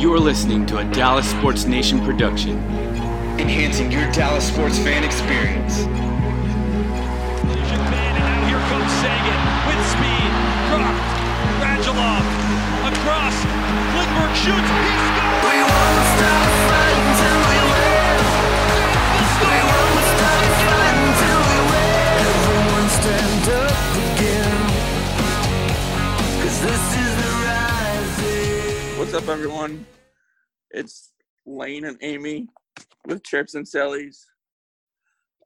You're listening to a Dallas Sports Nation production, enhancing your Dallas sports fan experience. Man, and now here comes Seguin with speed. Croft, Radulov, across. Klingberg shoots. He scores. What's up, everyone? It's Lane and Amy with Trips and Sellies.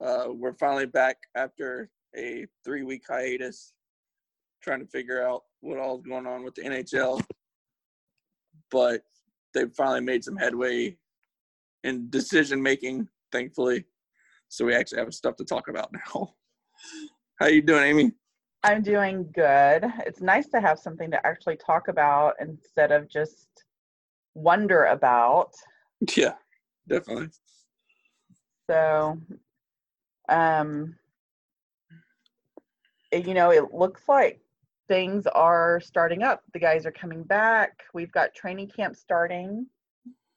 Uh, we're finally back after a three-week hiatus, trying to figure out what all's going on with the NHL. But they've finally made some headway in decision making, thankfully. So we actually have stuff to talk about now. How you doing, Amy? I'm doing good. It's nice to have something to actually talk about instead of just wonder about. Yeah, definitely. So, um, you know, it looks like things are starting up. The guys are coming back. We've got training camp starting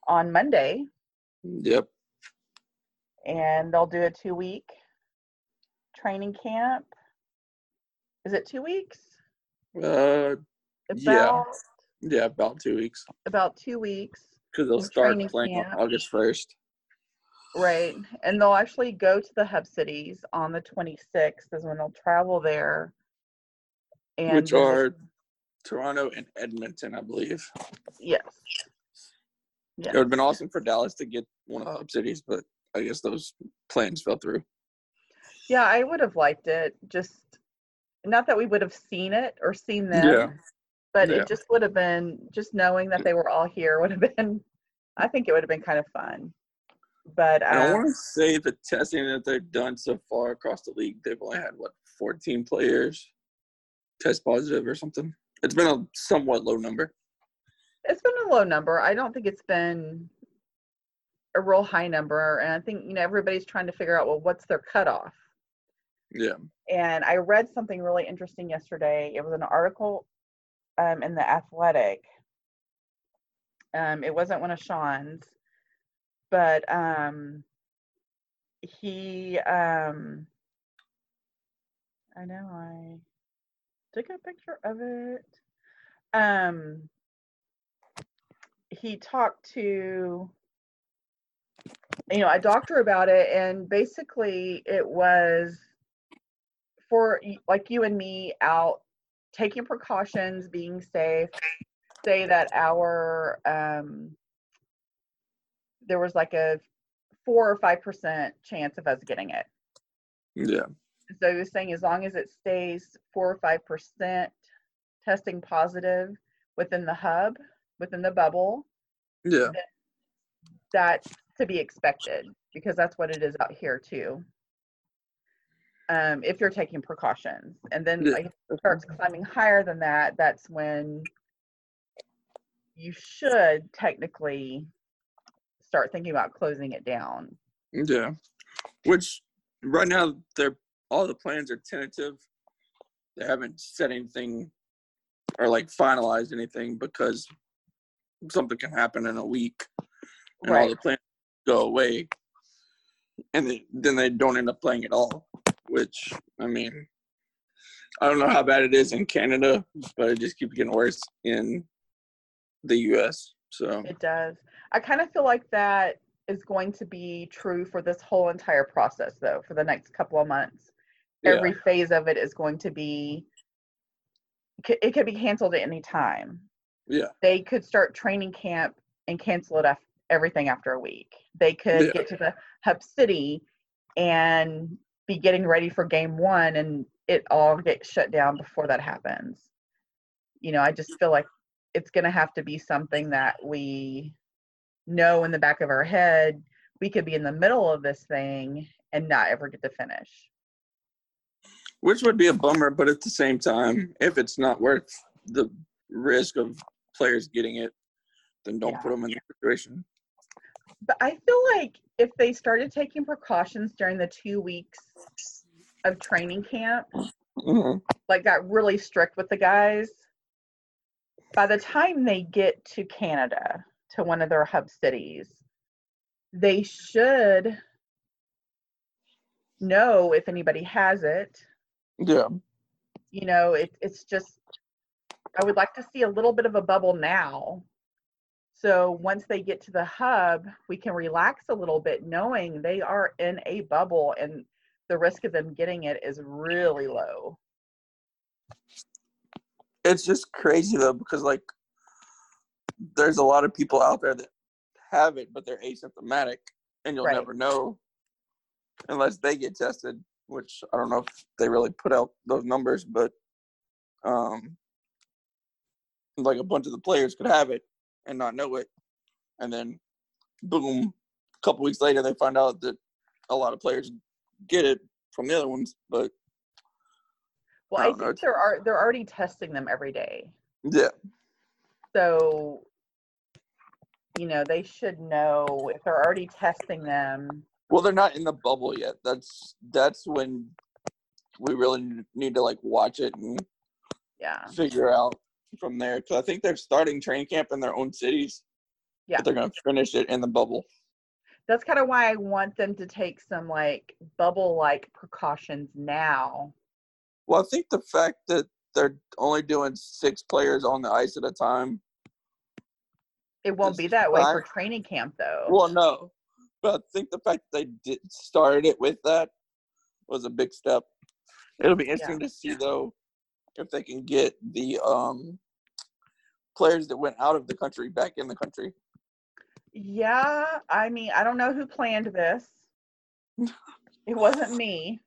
on Monday, Yep. and they'll do a two week training camp. Is it two weeks? Uh, About Yeah. Yeah, about two weeks about two weeks. because they'll start playing on. August first. Right. And they'll actually go to the hub cities on the 26th is when they'll travel there. And Which are Toronto and Edmonton, I believe. yes. It would have been awesome for Dallas to get one of the hub cities, but I guess those plans fell through. Yeah, I would have liked it. Just not that we would have seen it or seen them, Yeah. But Yeah. it just would have been just knowing that they were all here would have been I think it would have been kind of fun. But And I um, want to say the testing that they've done so far across the league, they've only had what 14 players test positive or something. It's been a somewhat low number. it's been a low number. I don't think it's been a real high number. And I think, you know, everybody's trying to figure out, well, what's their cutoff? Yeah. and I read something really interesting yesterday. It was an article um, in the Athletic. Um, it wasn't one of Sean's, but um, he. Um, I know I took a picture of it. Um, he talked to you know a doctor about it, and basically it was for like you and me out taking precautions, being safe, say that our um there was like a four or five percent chance of us getting it. Yeah. So he was saying as long as it stays four or five percent testing positive within the hub, within the bubble, Yeah. that's to be expected because that's what it is out here too. Um, if you're taking precautions, and then like, if it starts climbing higher than that, that's when you should technically start thinking about closing it down. Yeah. Which right now they're all the plans are tentative. They haven't said anything or like finalized anything because something can happen in a week and all the plans go away and they, then they don't end up playing at all. Which I mean I don't know how bad it is in Canada, but it just keeps getting worse in the US. So It does. I kind of feel like that is going to be true for this whole entire process, though, for the next couple of months. yeah. Every phase of it is going to be, it could be canceled at any time. yeah. They could start training camp and cancel it af- everything after a week. They could Yeah. get to the hub city and be getting ready for game one and it all get shut down before that happens. You know, I just feel like it's going to have to be something that we know in the back of our head we could be in the middle of this thing and not ever get to finish. which would be a bummer but at the same time if it's not worth the risk of players getting it then don't Yeah. put them in the situation But I feel like if they started taking precautions during the two weeks of training camp, Mhm. like got really strict with the guys, by the time they get to Canada, to one of their hub cities, they should know if anybody has it. Yeah. You know, it, it's just, I would like to see a little bit of a bubble now. So once they get to the hub, we can relax a little bit knowing they are in a bubble and the risk of them getting it is really low. It's just crazy though, because like there's a lot of people out there that have it, but they're asymptomatic, and you'll Right. never know unless they get tested. Which I don't know if they really put out those numbers, but um, like a bunch of the players could have it and not know it, and then boom, a couple weeks later they find out that a lot of players get it from the other ones. But Well, I I know, think they're are they're already testing them every day. yeah, So, you know, they should know if they're already testing them. Well, they're not in the bubble yet. That's that's when we really need to like watch it and Yeah. figure out from there. Because I think they're starting training camp in their own cities. Yeah. But they're gonna finish it in the bubble. That's kind of why I want them to take some like bubble like precautions now. Well, I think the fact that they're only doing six players on the ice at a time. It won't be that way for training camp though. Well, no, but I think the fact that they did started it with that was a big step. It'll be interesting to see though if they can get the um players that went out of the country back in the country. Yeah, I mean, I don't know who planned this. It wasn't me.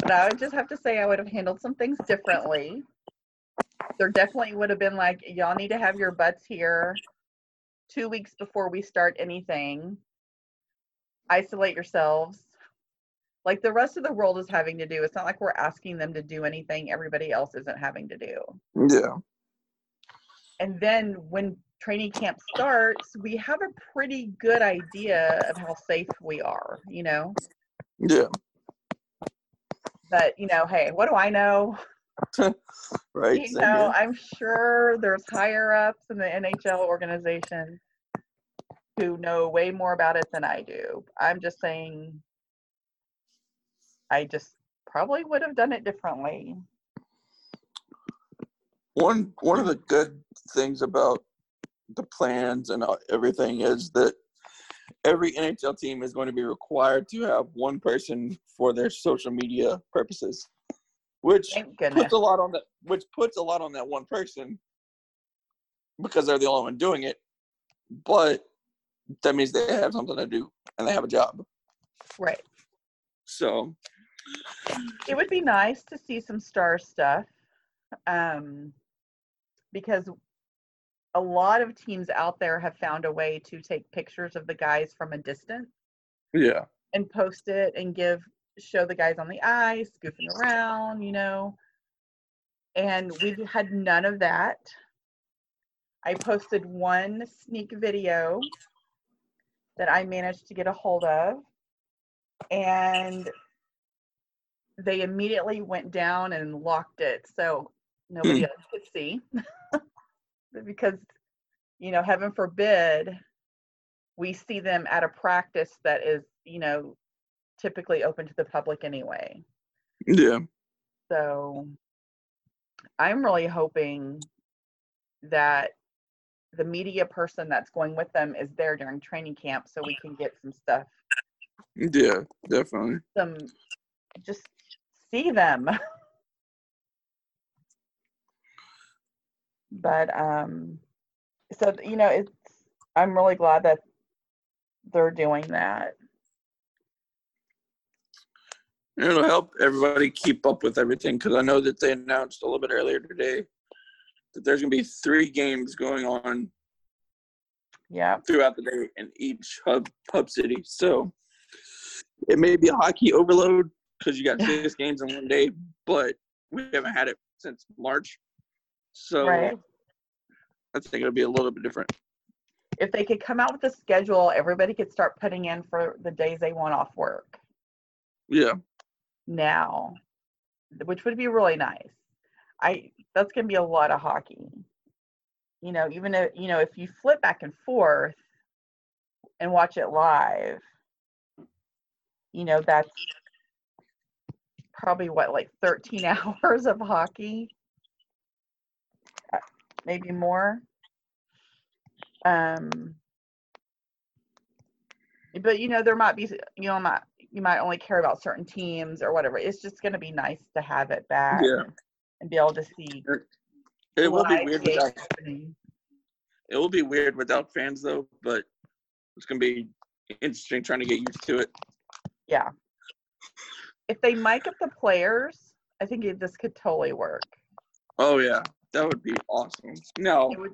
But I would just have to say I would have handled some things differently. There definitely would have been like, y'all need to have your butts here two weeks before we start anything. Isolate yourselves. Like the rest of the world is having to do. It's not like we're asking them to do anything everybody else isn't having to do. Yeah. And then when training camp starts, we have a pretty good idea of how safe we are, you know? Yeah. But, you know, hey, what do I know? Right. You know. I'm sure there's higher ups in the NHL organization who know way more about it than I do. I'm just saying, I just probably would have done it differently. one one of the good things about the plans and uh, everything is that every NHL team is going to be required to have one person for their social media purposes, which puts a lot on that. Which puts a lot on that one person because they're the only one doing it. But that means they have something to do and they have a job. Right. So It would be nice to see some star stuff um, because a lot of teams out there have found a way to take pictures of the guys from a distance yeah, and post it and give show the guys on the ice goofing around you know? And we've had none of that. I posted one sneak video that i managed to get a hold of and they immediately went down and locked it so nobody hmm. else could see. Because you know heaven forbid we see them at a practice that is you know typically open to the public anyway. Yeah, so i'm really hoping that the media person that's going with them is there during training camp so we can get some stuff yeah, definitely. some just see them. But um so you know it's i'm really glad that they're doing that. It'll help everybody keep up with everything because I know that they announced a little bit earlier today that there's going to be three games going on yeah. throughout the day in each hub hub city. So it may be a hockey overload because you got six games in one day, but we haven't had it since March. So right. I think it'll be a little bit different. if they could come out with a schedule everybody could start putting in for the days they want off work. Yeah, now which would be really nice. I that's going to be a lot of hockey. You know, even if you know, if you flip back and forth and watch it live, you know, that's probably what like 13 hours of hockey, Uh, maybe more. Um, but you know, there might be, you know, might you might only care about certain teams or whatever. It's just going to be nice to have it back Yeah. and be able to see. It will be weird without happening. it will be weird without fans though, but it's gonna be interesting trying to get used to it. Yeah. If they mic up the players, I think it, this could totally work. Oh yeah, that would be awesome. No, would,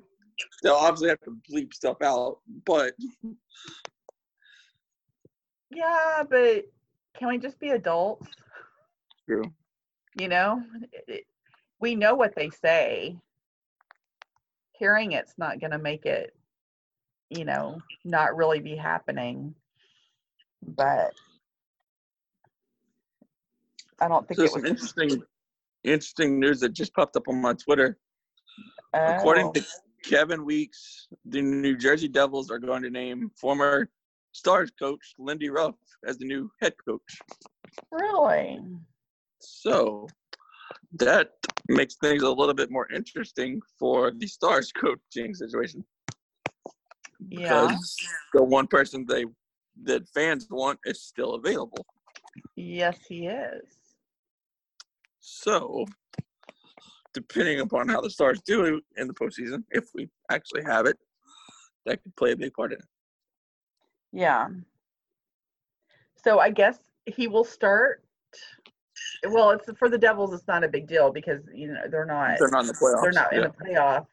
they'll obviously have to bleep stuff out, but yeah, but can we just be adults? true. You know, It- it- we know what they say. Hearing it's not going to make it, you know, not really be happening. But I don't think So it some was. interesting, interesting news that just popped up on my Twitter. According Oh, to Kevin Weekes, the New Jersey Devils are going to name former Stars coach Lindy Ruff as the new head coach. really? So that makes things a little bit more interesting for the Stars coaching situation. Yeah. Because the one person they that fans want is still available. Yes, he is. So depending upon how the Stars do in the postseason, if we actually have it, that could play a big part in it. Yeah. So I guess he will start. Well, it's for the Devils. It's not a big deal because you know they're not. They're not in the playoffs. They're not in yeah. the playoffs.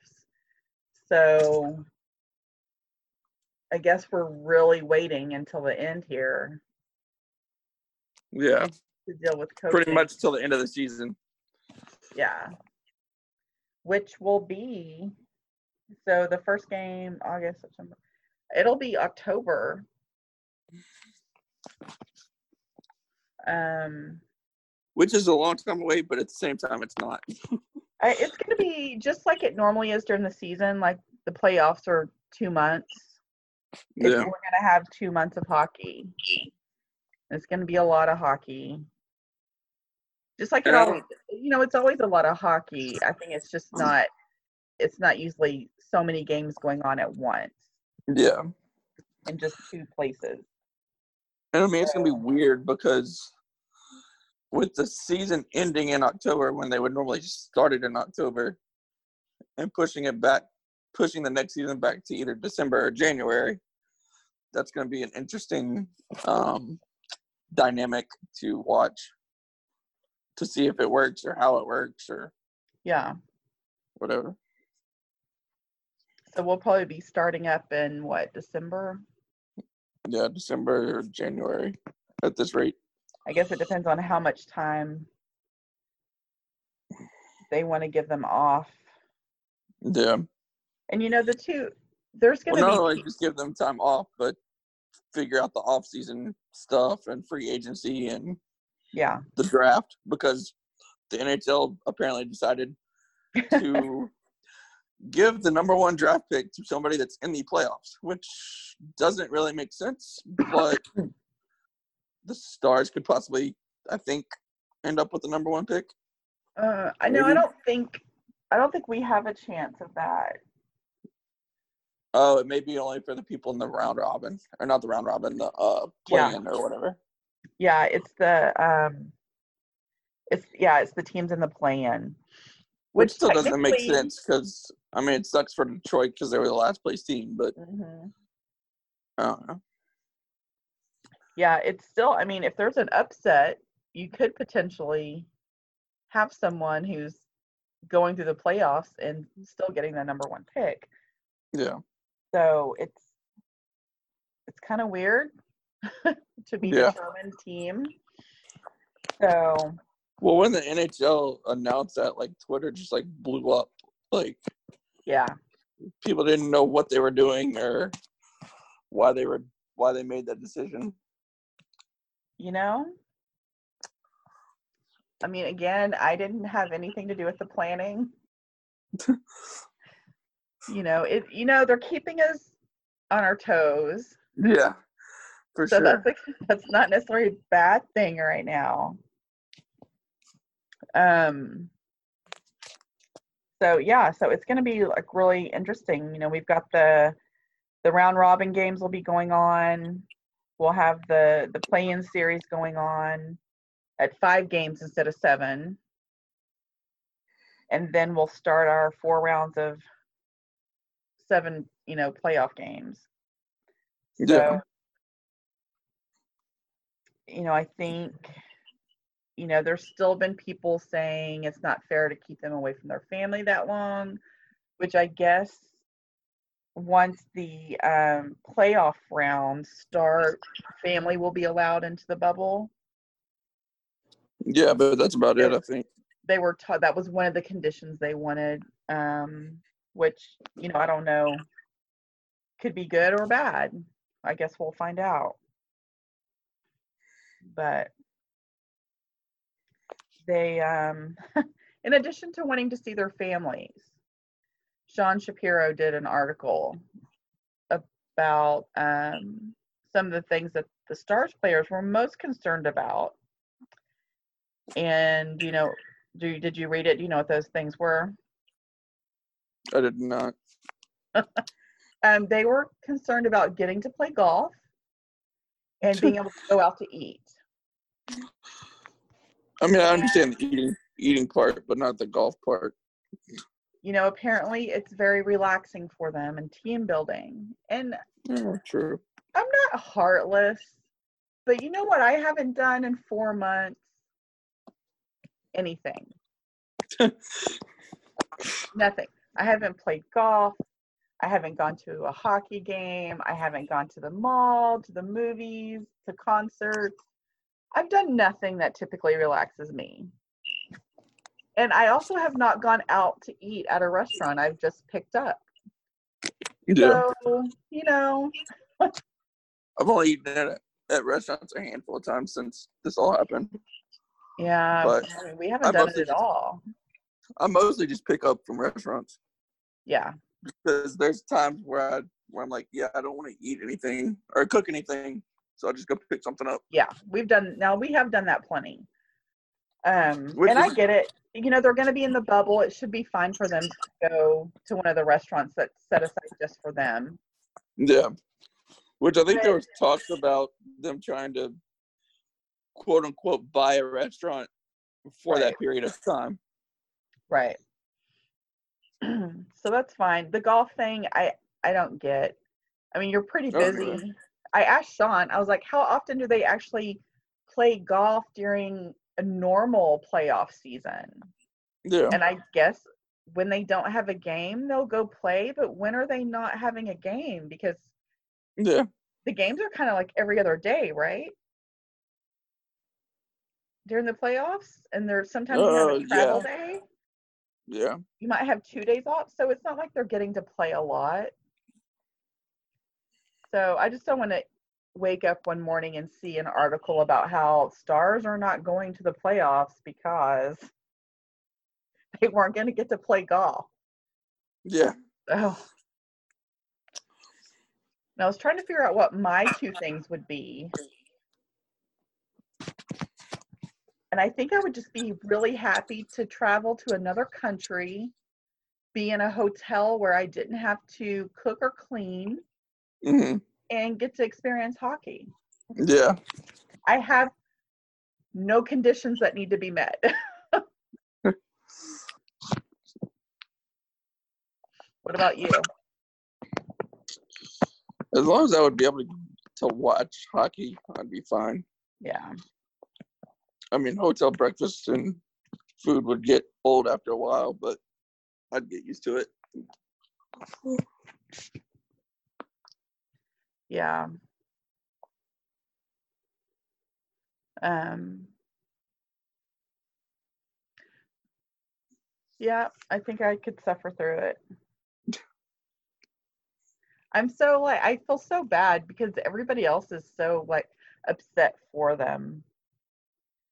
So I guess we're really waiting until the end here yeah, to deal with coaching. pretty much till the end of the season. Yeah. Which will be so the first game August September. It'll be October. Um Which is a long time away, but at the same time, it's not. I, it's going to be just like it normally is during the season. Like the playoffs are two months. Yeah. We're going to have two months of hockey. It's going to be a lot of hockey. Just like it always, you know, it's always a lot of hockey. I think it's just not. It's not usually so many games going on at once Yeah. in just two places. And I mean, it's going to be weird because with the season ending in October when they would normally start it in October and pushing it back, pushing the next season back to either December or January, that's going to be an interesting um, dynamic to watch to see if it works or how it works or Yeah. whatever. So we'll probably be starting up in what December. Yeah, December or January at this rate. I guess it depends on how much time they want to give them off. Yeah. And you know, the two there's going Well, to not be only just give them time off, but figure out the off season stuff and free agency and yeah, the draft because the NHL apparently decided to give the number one draft pick to somebody that's in the playoffs, which doesn't really make sense. But the Stars could possibly, I think, end up with the number one pick. uh, I know. I don't think I don't think we have a chance of that. Oh, it may be only for the people in the round robin, or not the round robin, the uh Yeah. play-in or whatever. Yeah, it's the um, it's yeah, it's the teams in the play-in, Which, which, still doesn't make sense because I mean it sucks for Detroit because they were the last place team, but Mhm. I don't know. Yeah, it's still. I mean, if there's an upset, you could potentially have someone who's going through the playoffs and still getting the number one pick. Yeah. So it's it's kind of weird to be Yeah. determined team. So Well, when the NHL announced that, like Twitter just like blew up. Like yeah, people didn't know what they were doing or why they were why they made that decision. you know. I mean, again, I didn't have anything to do with the planning. you know, it you know, they're keeping us on our toes. Yeah, for So sure. that's like, that's not necessarily a bad thing right now. Um so yeah, so it's gonna be like really interesting. You know, we've got the the round robin games will be going on. We'll have the the play-in series going on at five games instead of seven. And then we'll start our four rounds of seven, you know, playoff games. Yeah. You know, I think, you know, there's still been people saying it's not fair to keep them away from their family that long, which I guess once the um, playoff rounds start, family will be allowed into the bubble. Yeah, but that's about it, I think. They were taught that was one of the conditions they wanted, um, which, you know, I don't know, could be good or bad. I guess we'll find out. But they, um, in addition to wanting to see their families, Sean Shapiro did an article about um, some of the things that the Stars players were most concerned about. And, you know, do you- did you read it? Do you know what those things were? I did not. Um, they were concerned about getting to play golf and being able to go out to eat. I mean, I understand the eating eating part, but not the golf part. You know, apparently it's very relaxing for them and team building. And true. I'm not heartless, but you know what I haven't done in four months? Anything. Nothing. I haven't played golf. I haven't gone to a hockey game. I haven't gone to the mall, to the movies, to concerts. I've done nothing that typically relaxes me. And I also have not gone out to eat at a restaurant. I've just picked up. Yeah, So, you know, I've only eaten at, at restaurants a handful of times since this all happened. yeah, But I mean, we haven't I done it at just- all. I mostly just pick up from restaurants Yeah. because there's times where I where I'm like, yeah, I don't want to eat anything or cook anything, so I just go pick something up. yeah we've done now we have done that plenty um Which and i get it you know they're going to be in the bubble it should be fine for them to go to one of the restaurants that's set aside just for them Yeah, which I think there was talks about them trying to quote unquote buy a restaurant for Right. that period of time. right so that's fine the golf thing i i don't get i mean you're pretty Oh, busy really? I asked sean i was like how often do they actually play golf during a normal playoff season Yeah, and I guess when they don't have a game, they'll go play. But when are they not having a game? Because yeah, the games are kind of like every other day, right? During the playoffs, and there's sometimes have Oh, a uh, travel yeah. day. yeah. You might have two days off, so it's not like they're getting to play a lot. So I just don't want to wake up one morning and see an article about how stars are not going to the playoffs because they weren't going to get to play golf. Yeah. Oh. And I was trying to figure out what my two things would be. And I think I would just be really happy to travel to another country, be in a hotel where I didn't have to cook or clean, hmm and get to experience hockey. Yeah. I have no conditions that need to be met. what about you? As long as I would be able to, to watch hockey, I'd be fine. Yeah. I mean, hotel breakfast and food would get old after a while, but I'd get used to it. Yeah. Um, yeah, I think I could suffer through it. I'm so like I feel so bad because everybody else is so like upset for them.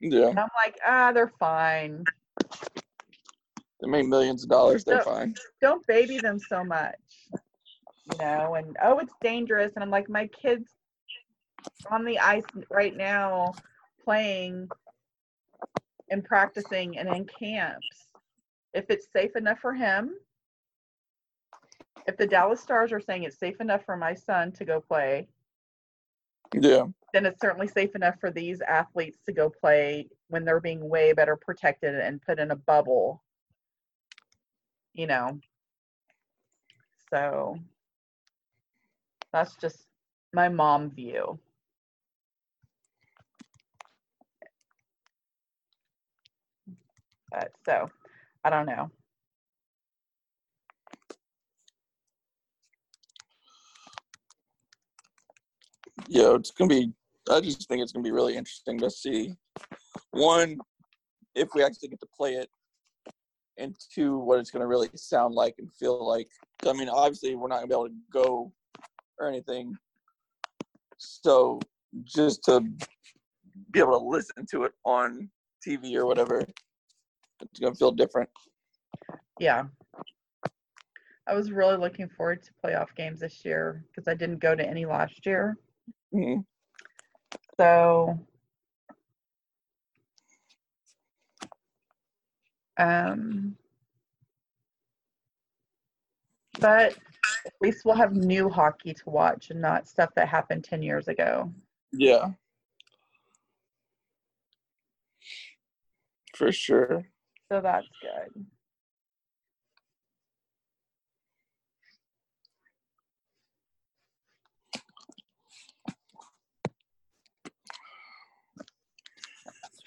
Yeah. And I'm like, ah, they're fine. They made millions of dollars. They're No. fine. don't baby them so much you know and oh it's dangerous and i'm like my kids on the ice right now playing and practicing and in camps if it's safe enough for him if the dallas stars are saying it's safe enough for my son to go play Yeah. then it's certainly safe enough for these athletes to go play when they're being way better protected and put in a bubble. You know. So that's just my mom view. But so I don't know. Yeah, it's gonna be. I just think it's gonna be really interesting to see one if we actually get to play it, and two what it's gonna really sound like and feel like. I mean, obviously we're not gonna be able to go or anything, so just to be able to listen to it on TV or whatever, it's gonna feel different. Yeah. I was really looking forward to playoff games this year because I didn't go to any last year. Mhm. So um but at least we'll have new hockey to watch and not stuff that happened 10 years ago. Yeah, for sure. So that's good.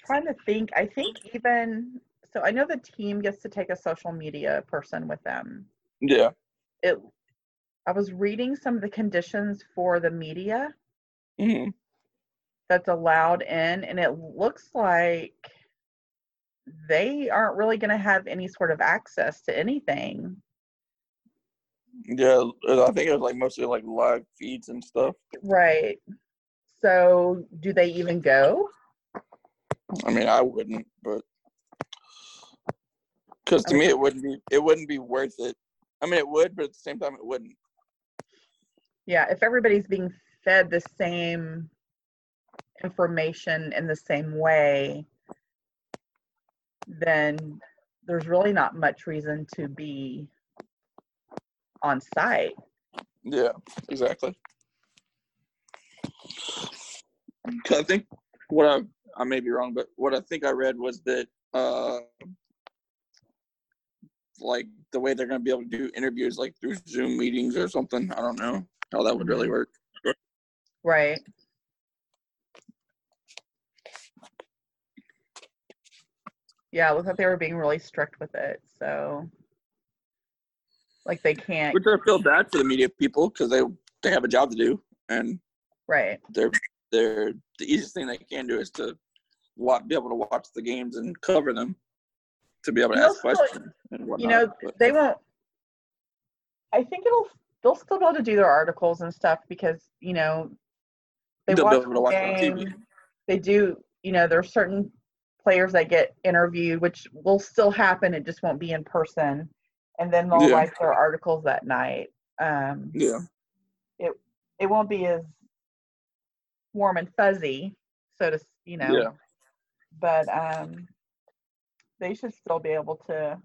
Trying to think, I think even so I know the team gets to take a social media person with them. Yeah. It I was reading some of the conditions for the media hmm that's allowed in and it looks like they aren't really going to have any sort of access to anything. Yeah, I think it was like mostly like live feeds and stuff. Right. So, do they even go? I mean, I wouldn't, but because to me it wouldn't be it wouldn't be worth it. I mean, it would, but at the same time, it wouldn't. Yeah, if everybody's being fed the same information in the same way, then there's really not much reason to be on site. Yeah, exactly. I think what I I may be wrong, but what I think I read was that uh like the way they're gonna be able to do interviews like through Zoom meetings or something. I don't know how that would really work. Right. Yeah, it looked like they were being really strict with it. So, like, they can't. Which I feel bad for the media people because they they have a job to do and Right. they're they're the easiest thing they can do is to be able to watch the games and cover them to be able to They'll ask still- questions. You know, but- they won't. I think it'll. They'll still be able to do their articles and stuff because you know they They'll be watch able to the watch it on TV. game. They do. You know, there are certain players that get interviewed, which will still happen. It just won't be in person, and then they'll Yeah. write their articles that night. Um, yeah, it it won't be as warm and fuzzy, so to you know. Yeah. But um, they should still be able to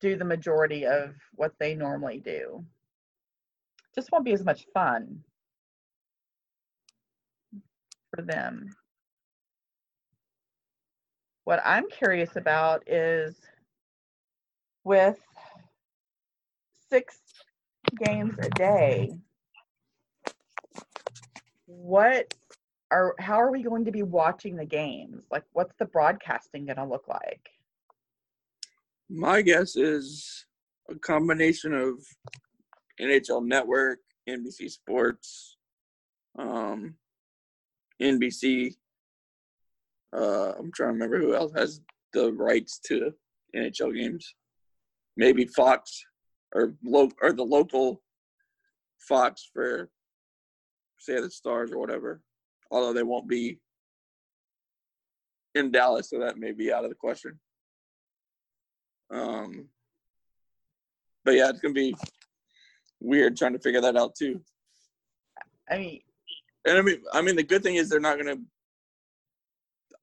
do the majority of what they normally do. Just won't be as much fun for them. What I'm curious about is with six games a day, what are how are we going to be watching the games? Like what's the broadcasting going to look like? My guess is a combination of NHL Network, NBC Sports, um, NBC. Uh, I'm trying to remember who else has the rights to NHL games. Maybe Fox or lo- or the local Fox for say the Stars or whatever. Although they won't be in Dallas, so that may be out of the question. Um, but yeah, it's gonna be weird trying to figure that out too. I mean, And I mean, I mean, the good thing is they're not gonna.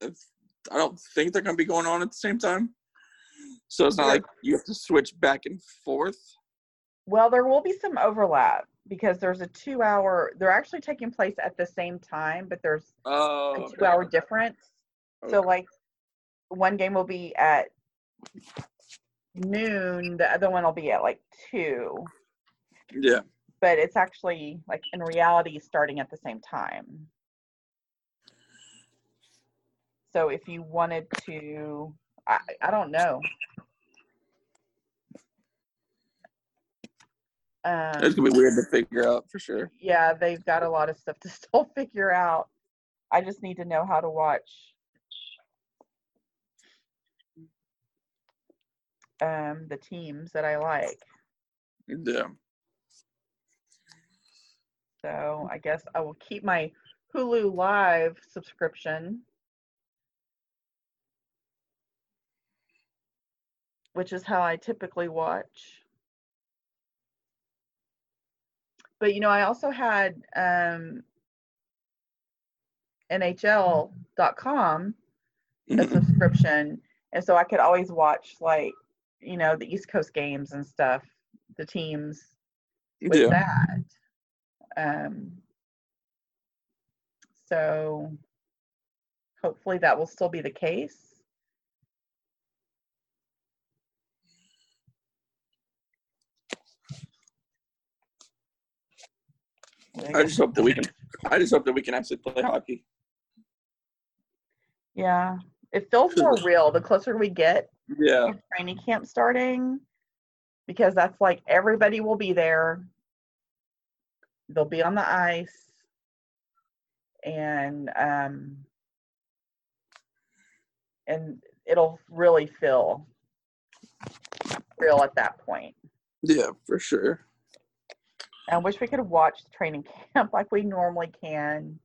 I don't think they're gonna be going on at the same time. So it's not like you have to switch back and forth. well, there will be some overlap because there's a two hour, they're actually taking place at the same time, but there's Oh, a okay. two hour difference. So, like, one game will be at noon, the other one will be at like two, yeah, but it's actually, like, in reality, starting at the same time. So, if you wanted to, I, I don't know. Um, it's gonna be weird to figure out for sure. yeah, they've got a lot of stuff to still figure out. I just need to know how to watch um the teams that I like. Yeah, So I guess I will keep my Hulu Live subscription, which is how I typically watch. But you know, I also had um, NHL.com a Mhm. subscription, and so I could always watch like you know the East Coast games and stuff, the teams with yeah. that. Um, so hopefully that will still be the case. I just hope that we can. I just hope that we can actually play hockey. Yeah, it feels more real the closer we get Yeah, training camp starting, because that's like everybody will be there. They'll be on the ice, and um, and it'll really feel real at that point. yeah, for sure. I wish we could watch training camp like we normally can.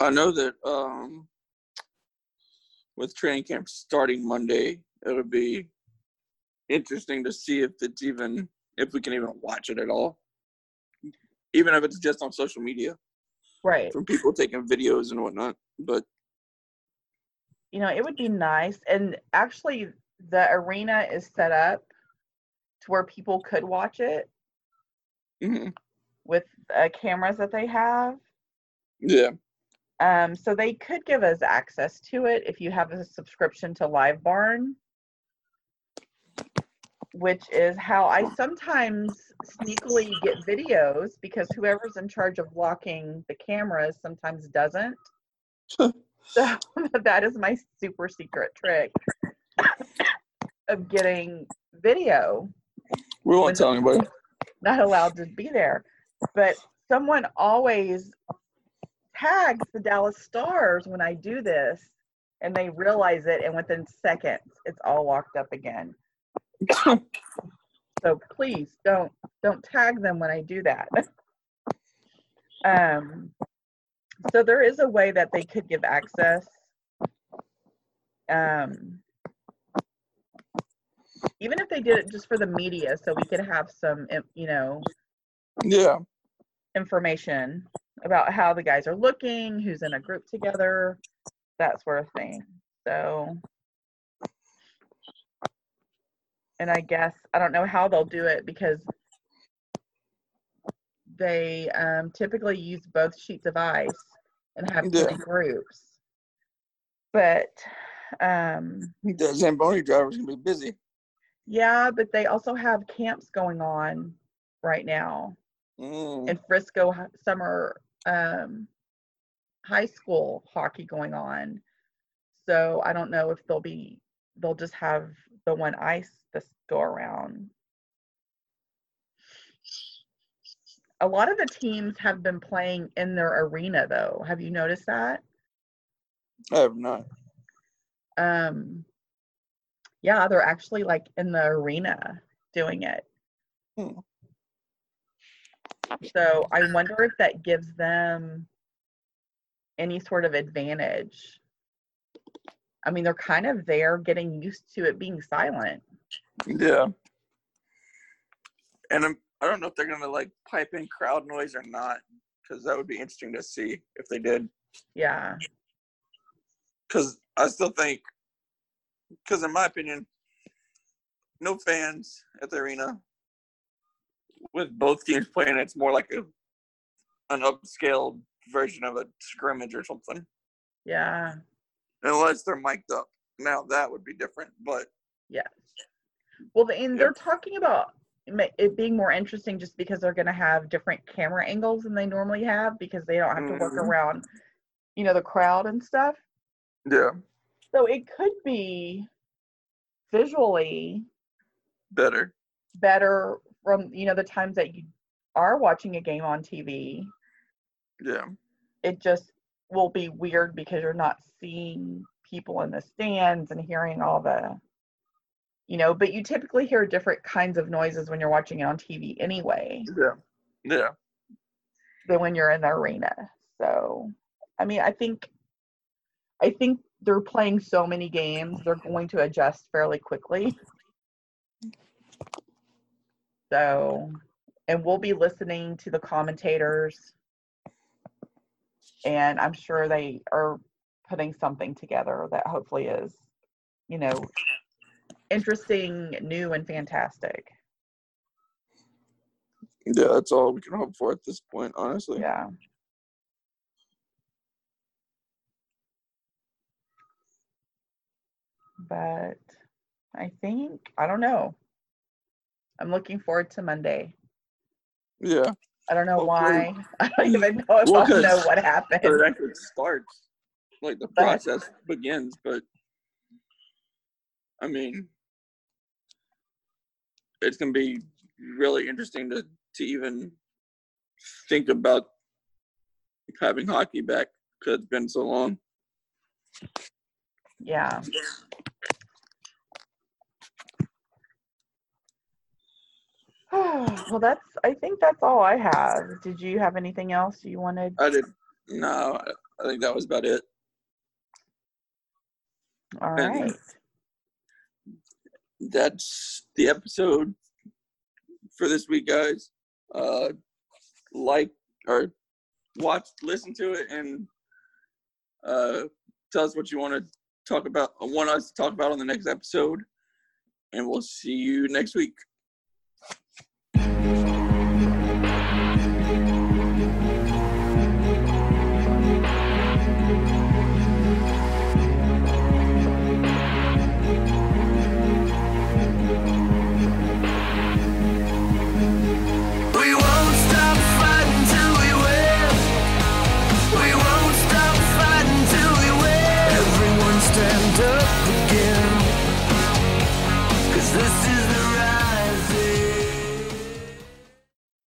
I know that um, with training camp starting Monday, It'll be interesting to see if it's even if we can even watch it at all, even if it's just on social media Right. from people taking videos and whatnot. But You know, it would be nice. And actually, the arena is set up to where people could watch it mhm, with uh, cameras that they have. yeah, Um, so they could give us access to it if you have a subscription to LiveBarn, which is how I sometimes sneakily get videos because whoever's in charge of locking the cameras sometimes doesn't. so that is my super secret trick of getting video we won't tell anybody. not allowed to be there. But someone always tags the Dallas Stars when I do this, and they realize it, and within seconds, it's all locked up again. so please don't don't tag them when I do that. um, so there is a way that they could give access. Um, even if they did it just for the media, so we could have some, you know, Yeah, information about how the guys are looking, who's in a group together, that sort of thing. So, and I guess I don't know how they'll do it because they um, typically use both sheets of ice and have Yeah. groups. But um, the Zamboni driver's gonna be busy. yeah, but they also have camps going on right now. Mm, and Frisco summer um, high school hockey going on. So I don't know if they'll be they'll just have the one ice this go around. A lot of the teams have been playing in their arena though. Have you noticed that? I have not. Um yeah, they're actually like in the arena doing it. Hmm. So I wonder if that gives them any sort of advantage. I mean, they're kind of there getting used to it being silent. Yeah. And I'm, I don't know if they're gonna like pipe in crowd noise or not, because that would be interesting to see if they did. Yeah. Because I still think, because in my opinion, no fans at the arena. With both teams playing, it's more like a an upscaled version of a scrimmage or something. Yeah. Unless they're mic'd up. Now that would be different, but yeah. Well, and they're talking about it being more interesting just because they're going to have different camera angles than they normally have because they don't have to work Mhm. around, you know, the crowd and stuff. yeah, So it could be visually better. better from, you know, the times that you are watching a game on TV. Yeah, It just will be weird because you're not seeing people in the stands and hearing all the you know, but you typically hear different kinds of noises when you're watching it on TV anyway yeah, yeah. than when you're in the arena. So, I mean, I think I think they're playing so many games, they're going to adjust fairly quickly. So, and we'll be listening to the commentators and I'm sure they are putting something together that hopefully is, you know, interesting, new and fantastic. Yeah, that's all we can hope for at this point, honestly. Yeah. But I think I don't know. I'm looking forward to Monday. Yeah. I don't know Well, why. I don't even know if well, I'll know what happened. it actually starts. Like the But- process begins, but I mean it's gonna be really interesting to to even think about having hockey back because it's been so long. Yeah. well, that's. I think that's all I have. Did you have anything else you wanted? I did no, I- I think that was about it. All and- right. that's the episode for this week, guys. Uh, like or watch, listen to it, and uh, tell us what you want to talk about, want us to talk about on the next episode. And we'll see you next week.